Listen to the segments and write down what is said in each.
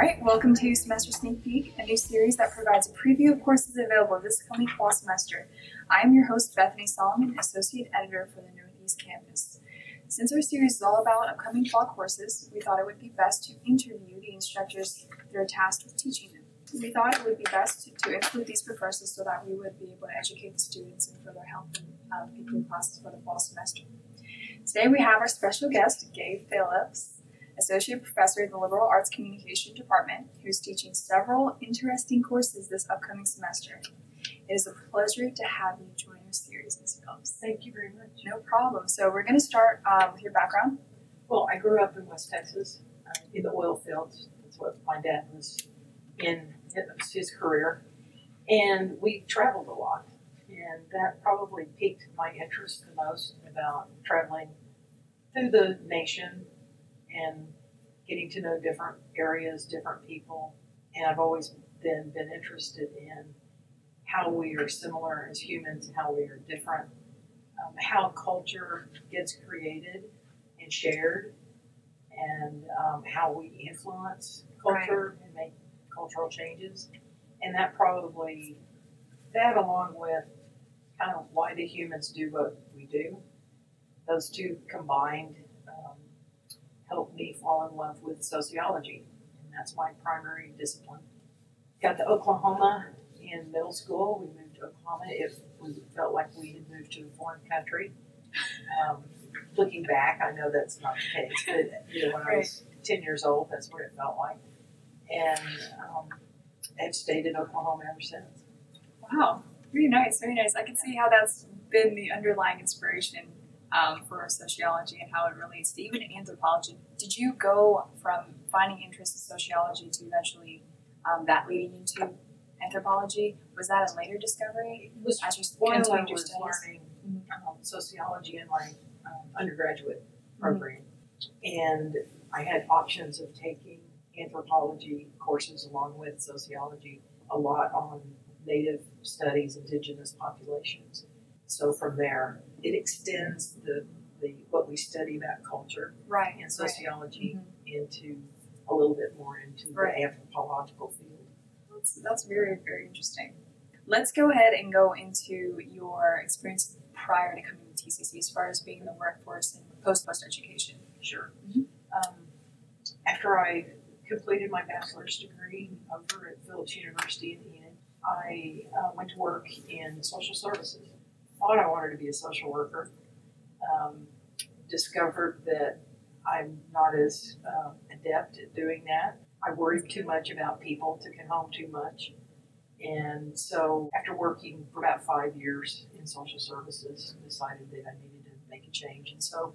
Right, welcome to Semester Sneak Peek, a new series that provides a preview of courses available this coming fall semester. I am your host, Bethany Solomon, Associate Editor for the Northeast Campus. Since our series is all about upcoming fall courses, we thought it would be best to interview the instructors that are tasked with teaching them. We thought it would be best to, to include these professors so that we would be able to educate the students and further help them um, prepare classes for the fall semester. Today we have our special guest, Gay Phillips. Associate Professor in the Liberal Arts Communication Department, who's teaching several interesting courses this upcoming semester. It is a pleasure to have you join our series, Ms. Phillips. Thank you very much. No problem. So we're going to start uh, with your background. Well, I grew up in West Texas uh, in the oil fields. That's what my dad was in. It was his career, and we traveled a lot, and that probably piqued my interest the most about traveling through the nation and getting to know different areas, different people. And I've always been been interested in how we are similar as humans and how we are different, um, how culture gets created and shared, and um, how we influence culture and make cultural changes. And that probably, that along with kind of why do humans do what we do, those two combined helped me fall in love with sociology, and that's my primary discipline. Got to Oklahoma in middle school. We moved to Oklahoma. It we felt like we had moved to a foreign country. Um, looking back, I know that's not the case, but you know, when I was ten years old, that's what it felt like. And um, I've stayed in Oklahoma ever since. Wow, very nice, very nice. I can see how that's been the underlying inspiration um, for sociology and how it relates to even anthropology. Did you go from finding interest in sociology to eventually um, that leading into anthropology? Was that a later discovery? It was As you while I continued your was learning um, sociology in my um, undergraduate program, and I had options of taking anthropology courses along with sociology, a lot on Native studies, indigenous populations. So from there, it extends the, the what we study about culture Right. and sociology Mhm. into a little bit more into Right. the anthropological field. That's, that's very, very interesting. Let's go ahead and go into your experience prior to coming to TCC as far as being in the workforce and post post education. Sure. Mhm. Um, after I completed my bachelor's degree over at Phillips University in Enid, I uh, went to work in social services. Thought I wanted to be a social worker. Um, discovered that I'm not as uh, adept at doing that. I worried too much about people, took it home too much. And so, after working for about five years in social services, decided that I needed to make a change. And so,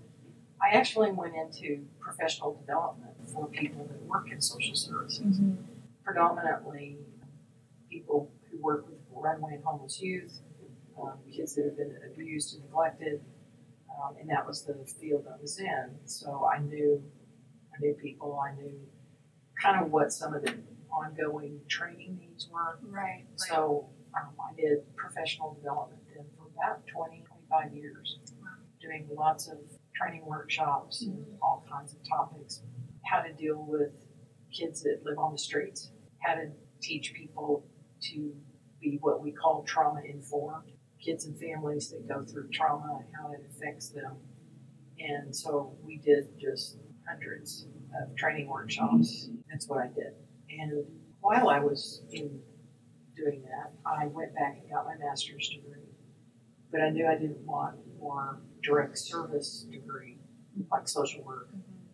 I actually went into professional development for people that work in social services, predominantly people who work with runaway and homeless youth, um, kids that have been abused and neglected, um, and that was the field I was in. So I knew, I knew people, I knew kind of what some of the ongoing training needs were. Right. So um, I did professional development then for about 20, 25 years, doing lots of training workshops and all kinds of topics. How to deal with kids that live on the streets, how to teach people to be what we call trauma informed, kids and families that go through trauma and how it affects them. And so we did just hundreds of training workshops. That's what I did. And while I was in doing that, I went back and got my master's degree. But I knew I didn't want more direct service degree like social work.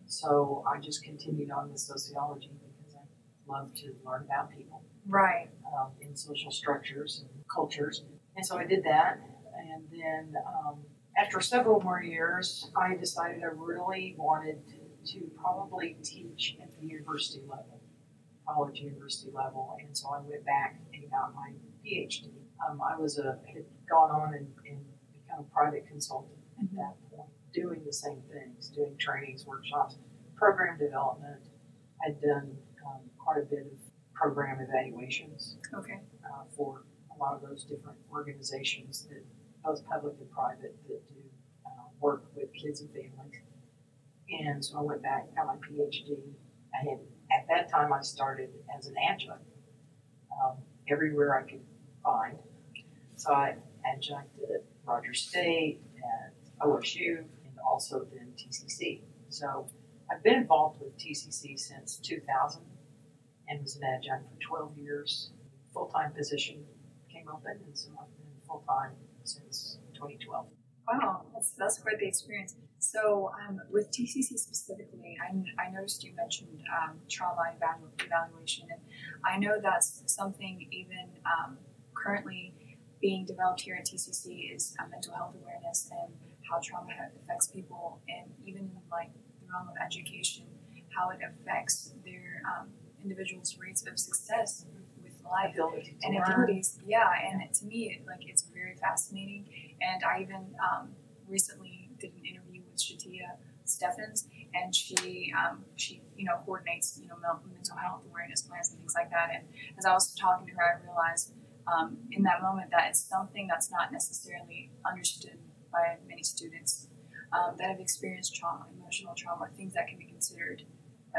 So I just continued on with sociology because I love to learn about people Right. um, in social structures and cultures. And so I did that. And then um, after several more years, I decided I really wanted to probably teach at the university level, college university level. And so I went back and got my PhD. Um, I was a had gone on and, and become a private consultant at that point, doing the same things, doing trainings, workshops, program development. I'd done um, quite a bit of program evaluations Okay. uh, for lot of those different organizations that, both public and private, that do uh, work with kids and families. And so I went back, got my PhD. I had, at that time, I started as an adjunct um, everywhere I could find. So I adjuncted at Rogers State, at OSU, and also then TCC. So I've been involved with TCC since 2000 and was an adjunct for 12 years. Full time position came open, and so I've been full time since 2012. Wow, that's that's quite the experience. So, um, with TCC specifically, I, I noticed you mentioned um, trauma evalu- evaluation, and I know that's something even um, currently being developed here at TCC is uh, mental health awareness and how trauma affects people, and even in like the realm of education, how it affects their um, individuals' rates of success life and abilities. Yeah, and to me, it, like it's very fascinating. And I even um, recently did an interview with Shatia Steffens, and she um, she you know coordinates you know mental health awareness plans and things like that. And as I was talking to her, I realized um, in that moment that it's something that's not necessarily understood by many students um, that have experienced trauma, emotional trauma, things that can be considered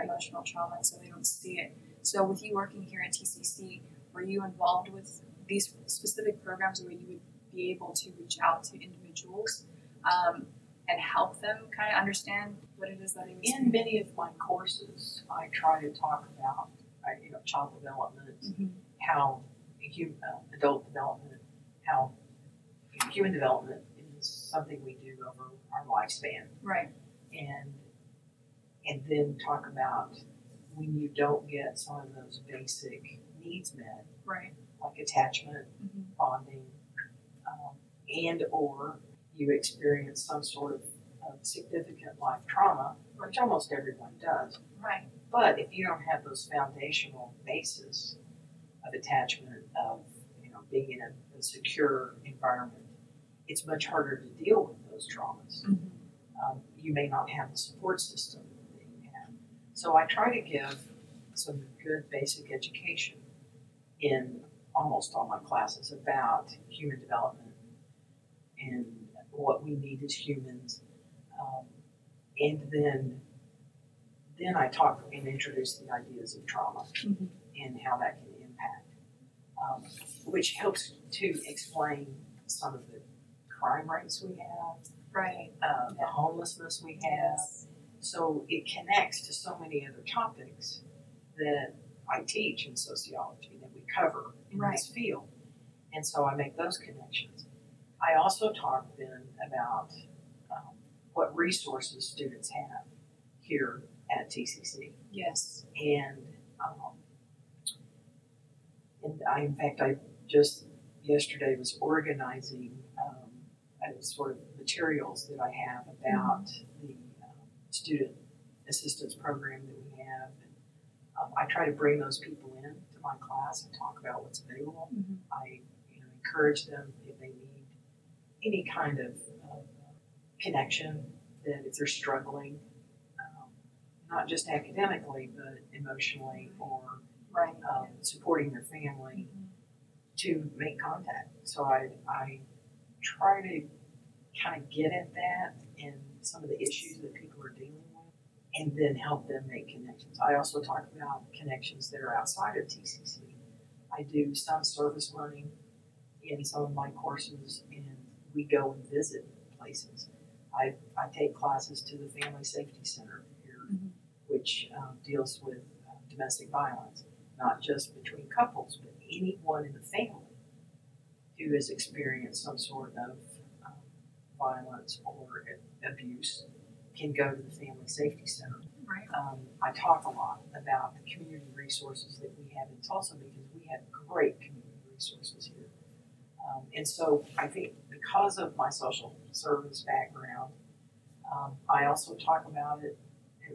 emotional trauma, and so they don't see it. So, with you working here at TCC, were you involved with these specific programs where you would be able to reach out to individuals um, and help them kind of understand what it is that In many of my courses, I try to talk about, uh, you know, child development, Mhm. how hu- uh, adult development, how human development is something we do over our lifespan, Right. and and then talk about when you don't get some of those basic needs met, Right. like attachment, Mhm. bonding, um, and or you experience some sort of, of significant life trauma, which almost everyone does. Right. But if you don't have those foundational bases of attachment, of you know being in a, a secure environment, it's much harder to deal with those traumas. Mhm. Um, you may not have the support system that you have. So I try to give some good basic education in almost all my classes about human development and what we need as humans. Um, and then then I talk and introduce the ideas of trauma Mhm. and how that can impact, um, which helps to explain some of the crime rates we have, Right. uh, the homelessness we have. Yes. So it connects to so many other topics that I teach in sociology cover in Right. this field. And so I make those connections. I also talk then about um, what resources students have here at TCC. Yes. And, um, and I, in fact, I just yesterday was organizing um, sort of materials that I have about the um, student assistance program that we have. And, um, I try to bring those people in my class and talk about what's available. Mhm. I you know, encourage them if they need any kind of, of connection, that if they're struggling, um, not just academically, but emotionally or Right. um, supporting their family, Mhm. to make contact. So I, I try to kind of get at that and some of the issues that people are dealing with and then help them make connections. I also talk about connections that are outside of TCC. I do some service learning in some of my courses and we go and visit places. I, I take classes to the Family Safety Center here, Mhm. which um, deals with uh, domestic violence, not just between couples, but anyone in the family who has experienced some sort of um, violence or abuse can go to the Family Safety Center. Right. Um, I talk a lot about the community resources that we have in Tulsa because we have great community resources here. Um, and so I think because of my social service background, um, I also talk about it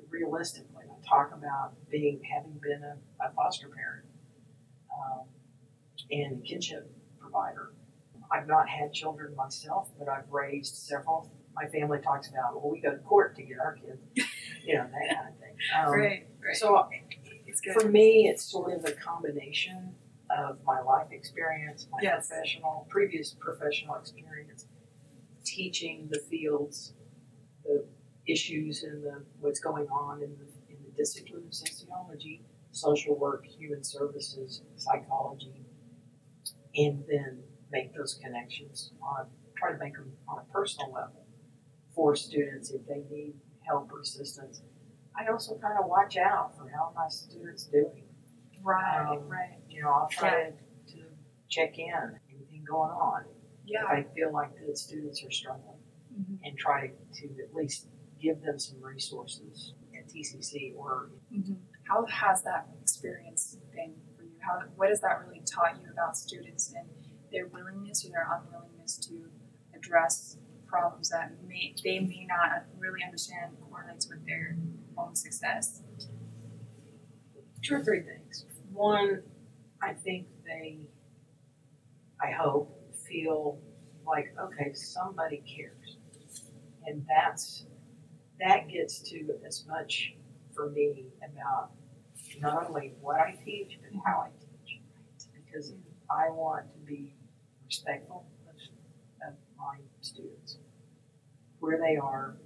realistically. I talk about being having been a, a foster parent um, and a kinship provider. I've not had children myself, but I've raised several. My family talks about, well, we go to court to get our kids, you know, that kind of thing. Um, right. Right. So it's good. for me, it's sort of a combination of my life experience, my Yes. professional, previous professional experience, teaching the fields, the issues and the what's going on in the in the discipline of sociology, social work, human services, psychology, and then make those connections on, try to make them on a personal level for students if they need help or assistance. I also kind of watch out for how my students doing. Right, Um, right. You know, I'll try to, to check in, anything going on. Yeah. If I feel like the students are struggling Mhm. and try to at least give them some resources at TCC or Mhm. How has that experience been for you? How what has that really taught you about students and their willingness or their unwillingness to address problems that may they may not really understand correlates with their own success? two or three things. One, I think they, I hope, feel like, okay, somebody cares. And that's, that gets to as much for me about not only what I teach, but how I teach. Because I want to be respectful of, of my students, where they are,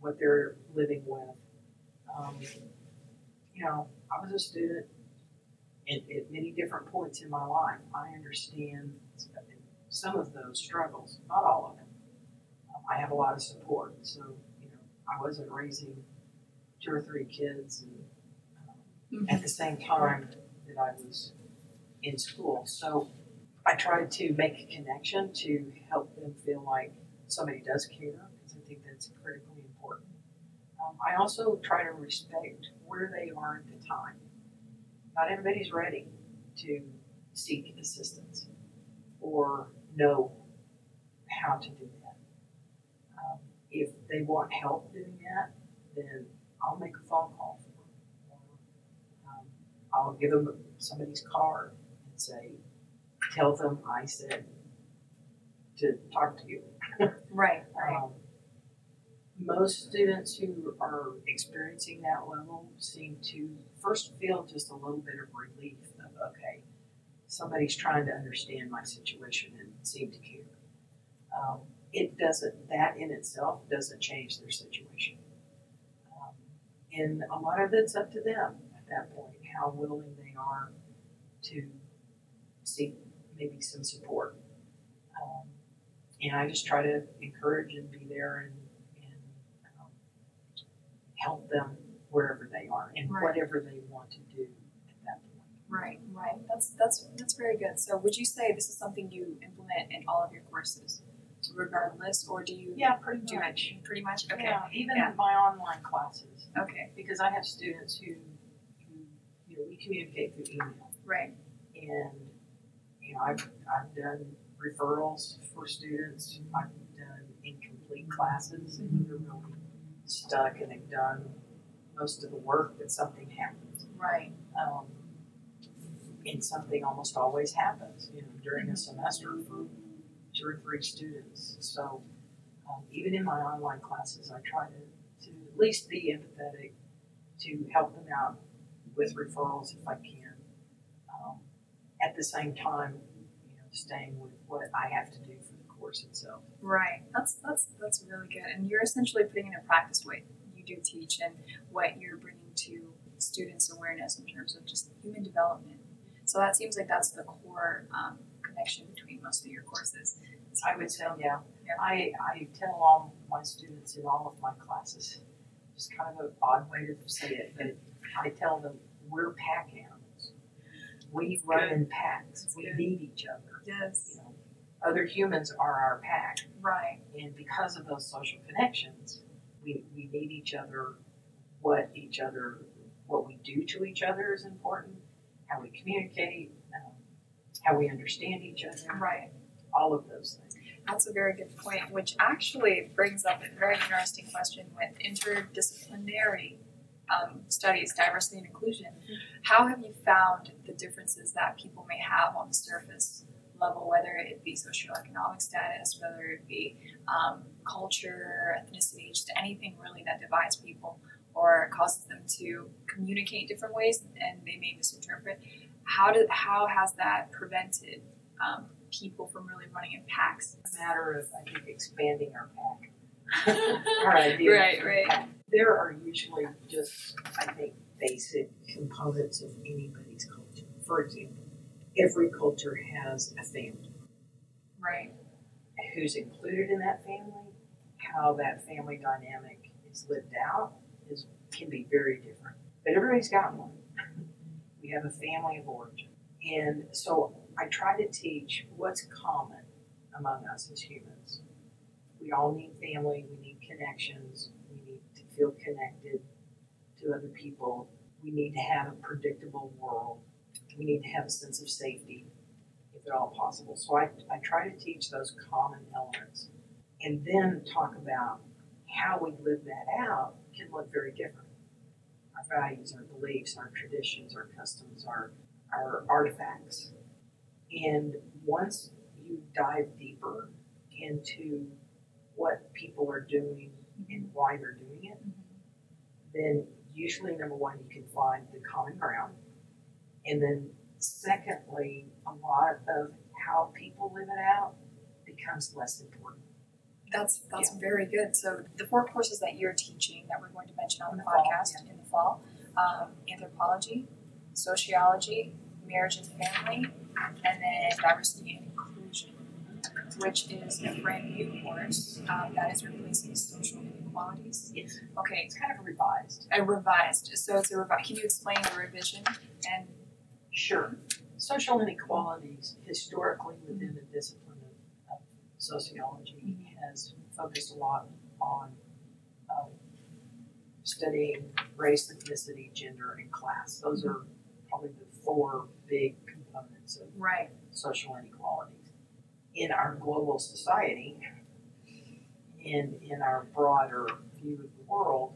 what they're living with. Um, you know, I was a student at, at many different points in my life. I understand some of those struggles, not all of them. Um, I have a lot of support, so you know, I wasn't raising two or three kids and um, at the same time that I was in school. So I try to make a connection to help them feel like somebody does care, because I think that's critically important. Um, I also try to respect where they are at the time. Not everybody's ready to seek assistance or know how to do that. Um, if they want help doing that, then I'll make a phone call for them. Or, um, I'll give them somebody's card and say, tell them I said to talk to you. Right, right. Um, most students who are experiencing that level seem to first feel just a little bit of relief of, okay, somebody's trying to understand my situation and seem to care. Um, it doesn't, that in itself doesn't change their situation. Um, and a lot of it's up to them at that point, how willing they are to seek maybe some support. Um, and I just try to encourage and be there and, and um, help them wherever they are and Right. whatever they want to do at that point. Right, right. That's that's that's very good. So would you say this is something you implement in all of your courses, regardless, or do you Yeah, pretty do much. it pretty much? Okay. Yeah, even Yeah. my online classes, Okay. because I have students who, who, you know, we communicate through email. Right. And, you know, I've, I've done referrals for students, I've done incomplete classes, and they're really stuck and they've done most of the work, but something happens. Right. Um, and something almost always happens, you know, during a semester for two or three students. So, um, even in my online classes, I try to, to at least be empathetic, to help them out with referrals if I can. At the same time, you know, staying with what I have to do for the course itself. Right. That's that's that's really good. And you're essentially putting into practice what you do teach and what you're bringing to students' awareness in terms of just human development. So that seems like that's the core um, connection between most of your courses. I would say, yeah. Yeah. I, I tell all my students in all of my classes, just kind of an odd way to say it, but I tell them we're pack animals. We That's run good. in packs. That's we good. need each other. Yes. You know, other humans are our pack, Right. and because of those social connections, we, we need each other. What each other, what we do to each other is important. How we communicate, um, how we understand each other, Right. all of those things. That's a very good point, which actually brings up a very interesting question with interdisciplinary um, studies, diversity and inclusion. How have you found the differences that people may have on the surface level, whether it be socioeconomic status, whether it be um, culture, ethnicity, just anything really that divides people or causes them to communicate different ways and they may misinterpret? How did how has that prevented um, people from really running in packs? a matter of, I think, expanding our pack. Our idea. Right, right. There are usually just, I think, basic components of anybody's culture. For example, every culture has a family. Right. Who's included in that family, how that family dynamic is lived out is can be very different. But everybody's got one. we have a family of origin. And so I try to teach what's common among us as humans. We all need family, we need connections, we need to feel connected to other people, we need to have a predictable world, we need to have a sense of safety, if at all possible. So I, I try to teach those common elements and then talk about how we live that out can look very different. Our values, our beliefs, our traditions, our customs, our, our artifacts. And once you dive deeper into what people are doing and why they're doing it, then usually number one, you can find the common ground. And then secondly, a lot of how people live it out becomes less important. That's that's very good. So the four courses that you're teaching that we're going to mention on the, the fall, podcast in the fall, um, anthropology, sociology, marriage and family, and then diversity and which is a brand new course um, that is replacing social inequalities. Yes. Okay, It's kind of revised. a revised. So it's a revised. Can you explain the revision and Sure. Social inequalities historically within the discipline of, of sociology has focused a lot on um, studying race, ethnicity, gender, and class. Those are probably the four big components of right? social inequalities. In our global society and in our broader view of the world,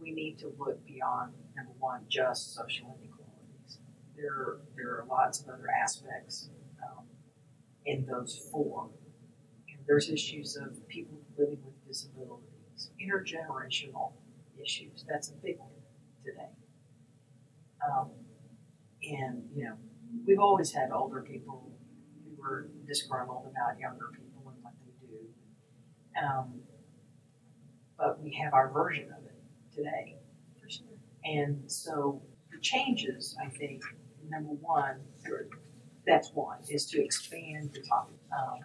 we need to look beyond number one, just social inequalities. There, there are lots of other aspects um, in those four. And there's issues of people living with disabilities, intergenerational issues. That's a big one today. Um, and you know, we've always had older people were disgruntled about younger people and what they do. Um, but we have our version of it today, for sure. And so the changes, I think, number one, that's one, is to expand the topic. Um,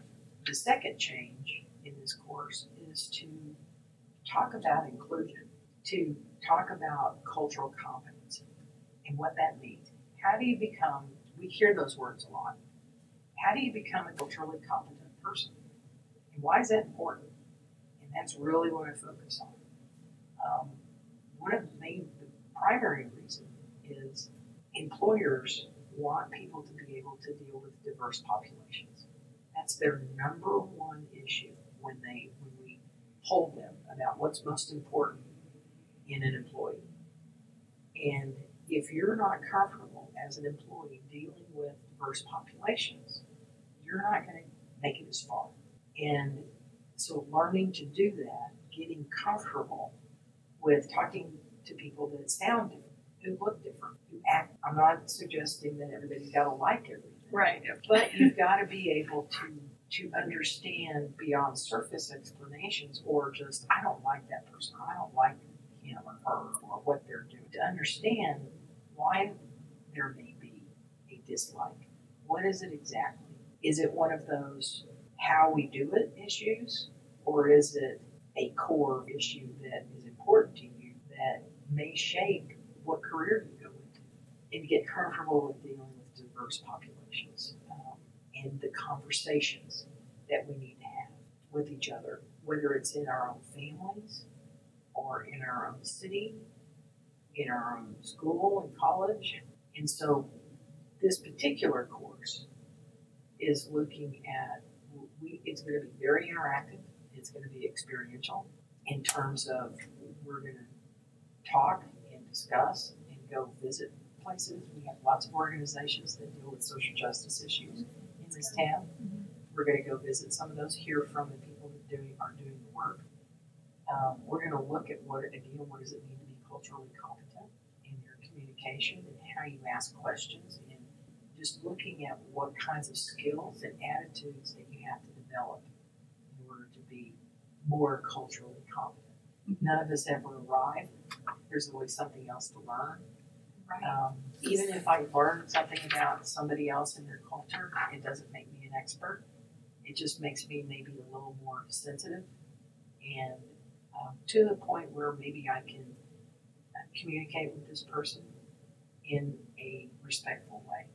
the second change in this course is to talk about inclusion, to talk about cultural competence and what that means. How do you become, we hear those words a lot. How do you become a culturally competent person? And why is that important? And that's really what I focus on. Um, one of the main, the primary reason is employers want people to be able to deal with diverse populations. That's their number one issue when they when we poll them about what's most important in an employee. And if you're not comfortable as an employee dealing with diverse populations, you're not going to make it as far. And so, learning to do that, getting comfortable with talking to people that sound different, who look different, who act. I'm not suggesting that everybody's got to like everything. Right. But you've got to be able to to understand beyond surface explanations or just I don't like that person, I don't like him or her or what they're doing. To understand why there may be a dislike. What is it exactly? Is it one of those how we do it issues? Or is it a core issue that is important to you that may shape what career you go into? And get comfortable with dealing with diverse populations um, and the conversations that we need to have with each other, whether it's in our own families or in our own city, in our own school and college. And so this particular course is looking at we it's going to be very interactive it's going to be experiential in terms of we're going to talk and discuss and go visit places. We have lots of organizations that deal with social justice issues in this town. We're going to go visit some of those hear from the people that doing are doing the work. Um, we're going to look at what again what does it mean to be culturally competent in your communication and how you ask questions and just looking at what kinds of skills and attitudes that you have to develop in order to be more culturally competent. None of us ever arrive there's always something else to learn. Right. Um, even if I learn something about somebody else in their culture, it doesn't make me an expert. It just makes me maybe a little more sensitive and um, to the point where maybe I can uh, communicate with this person in a respectful way.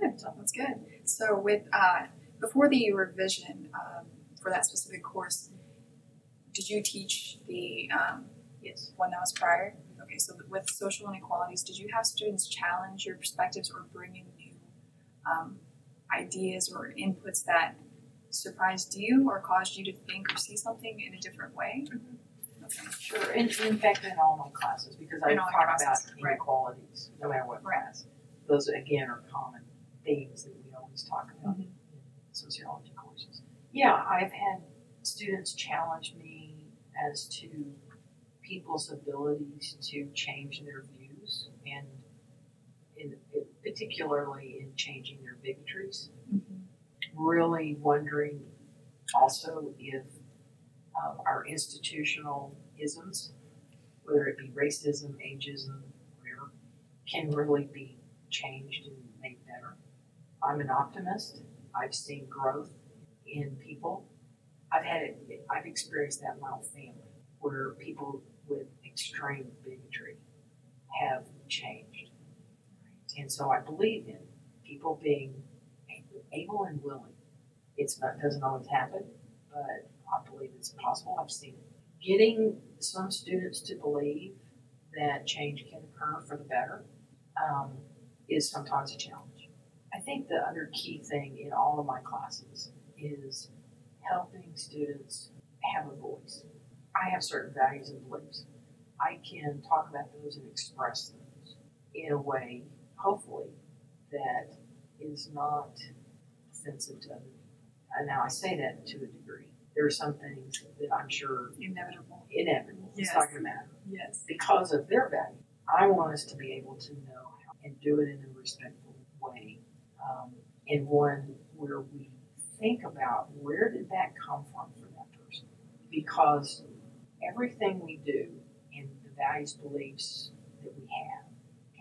Good. That's good. So with uh, before the revision um, for that specific course, did you teach the um, Yes. one that was prior? Okay. So with social inequalities, did you have students challenge your perspectives or bring in new um, ideas or inputs that surprised you or caused you to think or see something in a different way? Okay. Sure. And in fact, in all my classes, because I In talk about classes, right. inequalities, no matter what Right. class. Those again are common themes that we always talk about Mhm. in sociology courses. Yeah, I've had students challenge me as to people's abilities to change their views and in, particularly in changing their bigotries really wondering also if um, our institutional isms, whether it be racism, ageism, whatever, can really be changed and. I'm an optimist. I've seen growth in people. I've had it, I've experienced that in my own family, where people with extreme bigotry have changed. And so I believe in people being able and willing. It's not doesn't always happen, but I believe it's possible. I've seen it. Getting some students to believe that change can occur for the better um, is sometimes a challenge. I think the other key thing in all of my classes is helping students have a voice. I have certain values and beliefs. I can talk about those and express those in a way, hopefully, that is not offensive to other people. And now I say that to a degree. There are some things that I'm sure Inevitable. inevitable. It's not going to matter Yes. because of their value. I want us to be able to know how and do it in a respectful way, um, and one where we think about where did that come from for that person, because everything we do and the values, beliefs that we have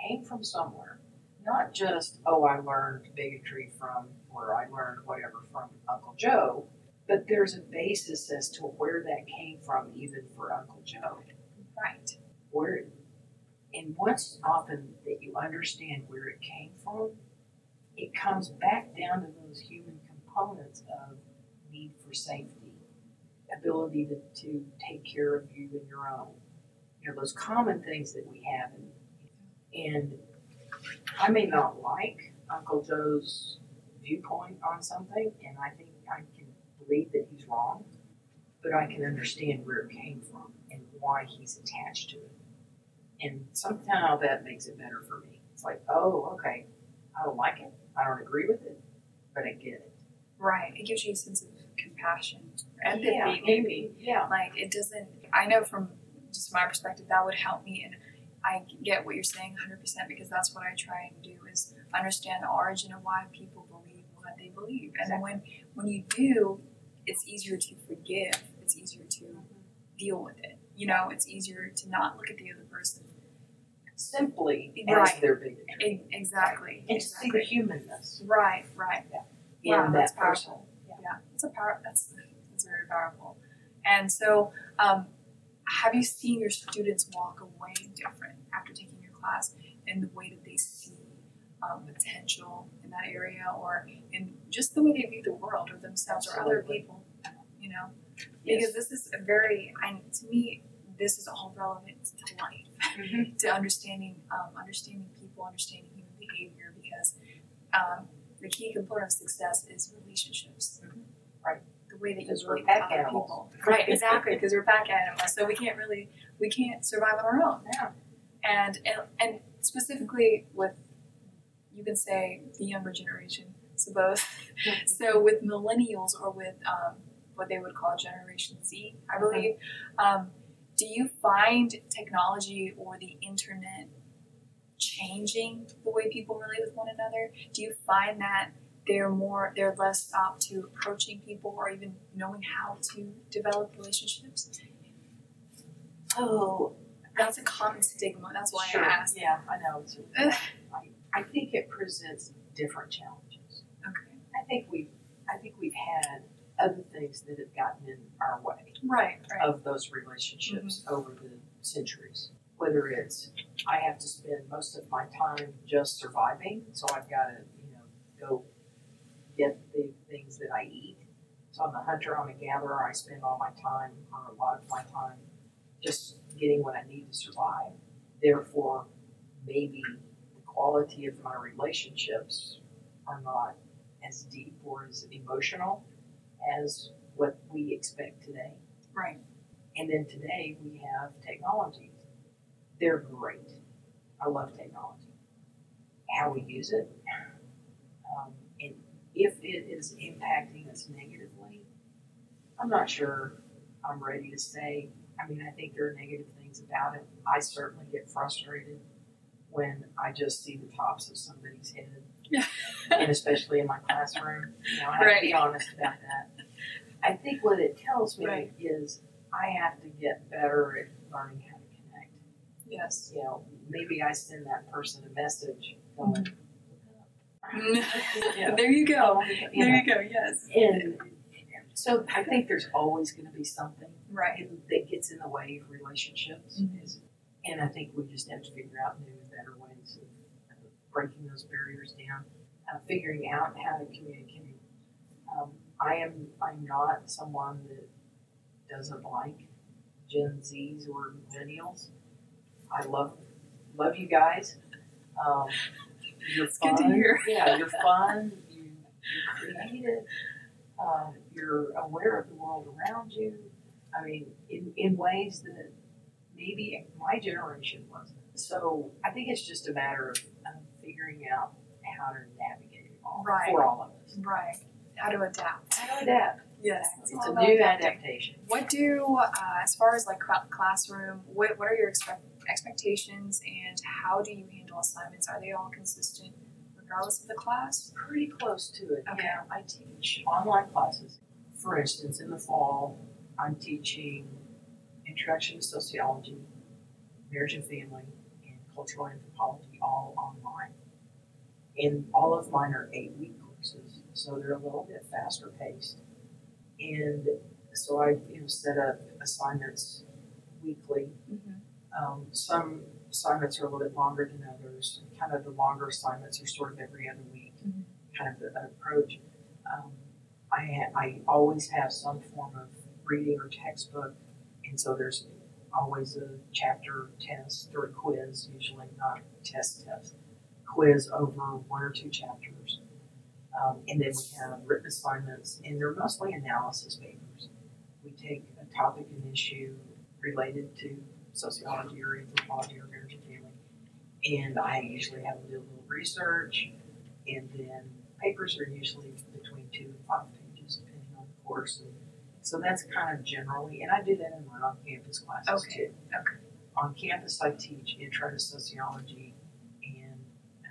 came from somewhere. Not just oh, I learned bigotry from, or I learned whatever from Uncle Joe, but there's a basis as to where that came from, even for Uncle Joe Right. where and once often that you understand where it came from, it comes back down to those human components of need for safety, ability to, to take care of you and your own. You know, those common things that we have and, and I may not like Uncle Joe's viewpoint on something and I think I can believe that he's wrong, but I can understand where it came from and why he's attached to it. And somehow that makes it better for me. It's like, oh, okay, I don't like it, I don't agree with it, but I get it. Right. It gives you a sense of compassion, empathy, Yeah, maybe. Yeah. Like it doesn't. I know from just my perspective that would help me, and I get what you're saying 100% because that's what I try and do is understand the origin of why people believe what they believe, and then when when you do, it's easier to forgive. It's easier to deal with it. You know, it's easier to not look at the other person. Simply Right. as their bigotry. E- exactly. And to see the humanness Right. Right. in Wow, that's that person. powerful. Yeah, it's a power. That's that's very powerful. And so, um, have you seen your students walk away different after taking your class in the way that they see um, potential in that area, or in just the way they view the world or themselves or other people? You know, Yes. because this is a very, and to me, this is all relevant to life Mhm. to understanding um, understanding people, understanding human behavior, because um, the key component of success is relationships. Mhm. Right. The way that you Because we're relate to other animals. people. Right, exactly, because we're pack animals, so we can't really we can't survive on our own. Yeah. And and, and specifically with you can say the younger generation, so both. so with millennials or with um, what they would call Generation Z, I believe. Um, do you find technology or the internet changing the way people relate with one another? Do you find that they're more they're less up to approaching people or even knowing how to develop relationships? Oh, That's a common stigma. That's why Sure, I asked. Yeah, I know. I, I think it presents different challenges. Okay. I think we, I think we've had other things that have gotten in our way Right. Right. of those relationships mm-hmm. over the centuries. Whether it's I have to spend most of my time just surviving, so I've got to, you know, go get the things that I eat. So I'm a hunter, I'm a gatherer. I spend all my time, or a lot of my time, just getting what I need to survive. Therefore, maybe the quality of my relationships are not as deep or as emotional as what we expect today. right. And then today we have technologies. They're great. I love technology. How we use it, um, and if it is impacting us negatively, I'm not sure I'm ready to say. I mean, I think there are negative things about it. I certainly get frustrated when I just see the tops of somebody's head, and especially in my classroom. You know, I have to be honest about that. I think what it tells me Right. is I have to get better at learning how to connect. Yes. You know, maybe I send that person a message going, Yeah. there you go. "Oh, you There know." you go. Yes. And so I think there's always going to be something Right. that gets in the way of relationships. Mhm. And I think we just have to figure out new and better ways of, of breaking those barriers down, uh, figuring out how to communicate. Um, I am I'm not someone that doesn't like Gen Zs or millennials. I love love you guys. Um, you're It's fun. good to hear. Yeah, you're fun. You, you're creative. Um, you're aware of the world around you. I mean, in, in ways that maybe my generation wasn't. So I think it's just a matter of um, figuring out how to navigate it all Right. for all of us. Right. How to adapt. How to adapt. Yes. It's a new adapting. adaptation. What do, uh, as far as like classroom, what, what are your expect- expectations and how do you handle assignments? Are they all consistent regardless of the class? Pretty close to it. Okay. Yeah, I teach online classes. For instance, in the fall, I'm teaching Introduction to Sociology, Marriage and Family, and Cultural Anthropology all online. And all of mine are eight week courses, so they're a little bit faster paced. And so I you know, set up assignments weekly Mm-hmm. um, some assignments are a little bit longer than others. Kind of the longer assignments are sort of every other week, Mhm. kind of the, an approach. Um, I ha- I always have some form of reading or textbook, and so there's always a chapter test or a quiz, usually not test test, quiz over one or two chapters. Um, and then we have written assignments, and they're mostly analysis papers. We take a topic and issue related to sociology or anthropology or marriage and family. And I usually have to do a little research, and then papers are usually between two and five pages, depending on the course. And so that's kind of generally, and I do that in my on-campus classes Okay, too. okay. On campus, I teach intro to sociology, and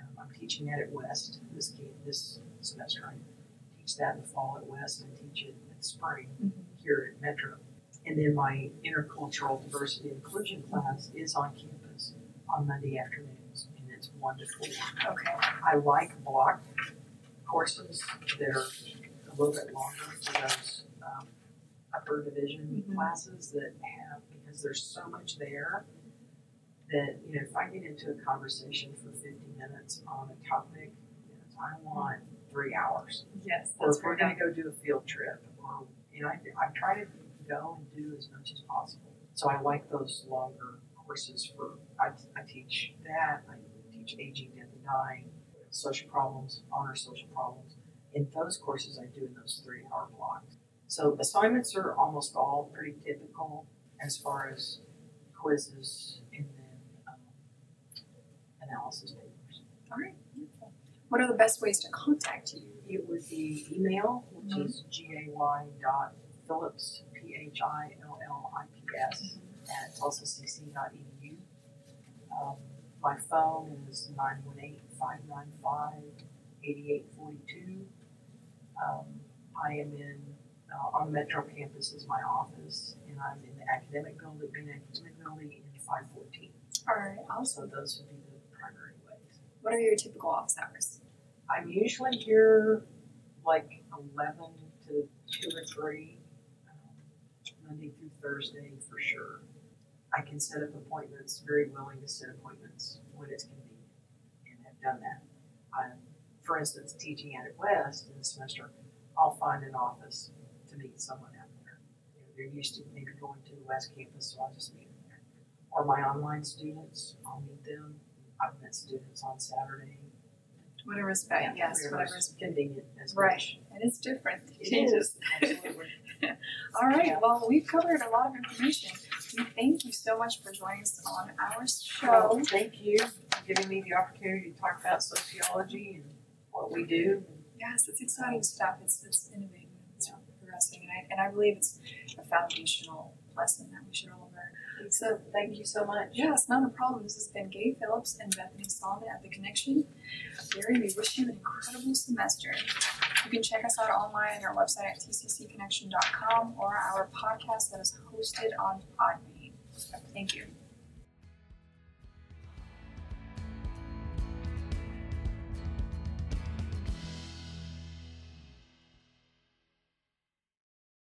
um, I'm teaching that at West this this semester. I teach that in the fall at West, and teach it in the spring Mhm. here at Metro. And then my intercultural diversity and inclusion class is on campus on Monday afternoons, and it's one to four. Okay. I like block courses that are a little bit longer for those um, upper division Mhm. classes that have, because there's so much there that, you know, if I get into a conversation for fifty minutes on a topic, you know, I want three hours. Yes, Or that's if we're gonna go do a field trip, or, you know, I, I try to go and do as much as possible. So I like those longer courses for, I, I teach that, I teach aging, death and dying, social problems, honor social problems. In those courses, I do in those three hour blocks. So assignments are almost all pretty typical as far as quizzes and then, um, analysis papers. All right. What are the best ways to contact you? It would be email, which Mhm. is G A Y dot Phillips, P H I L L I P S, at tulsacc dot edu. Um, my phone is nine one eight five nine five eighty-eight forty-two. Um, I am in, uh, on Metro campus is my office, and I'm in the academic building, in academic building in five fourteen. Alright, awesome. So those would be the primary ways. What are your typical office hours? I'm usually here like eleven to two or three, um, Monday through Thursday for sure. I can set up appointments, very willing to set appointments when it's convenient, and have done that. I'm, for instance, teaching at West in the semester, I'll find an office to meet someone out there. You know, they're used to maybe going to the West campus, so I'll just meet them there. Or my online students, I'll meet them. I've met students on Saturday, Whatever's best, yes, whatever's whatever's, convenient as right, much. and it's different, It, it changes. Is. All right. Yeah. well, we've covered a lot of information. We thank you so much for joining us on our Well, show. thank you for giving me the opportunity to talk about sociology and what we do. Yes, it's exciting stuff, it's, it's innovative, it's progressing, and I, and I believe it's a foundational lesson that we should all. So thank you so much. Yeah, it's not a problem. This has been Gay Phillips and Bethany Solomon at The Connection. Gay, we wish you an incredible semester. You can check us out online at our website at tccconnection.com or our podcast that is hosted on Podbean. Thank you.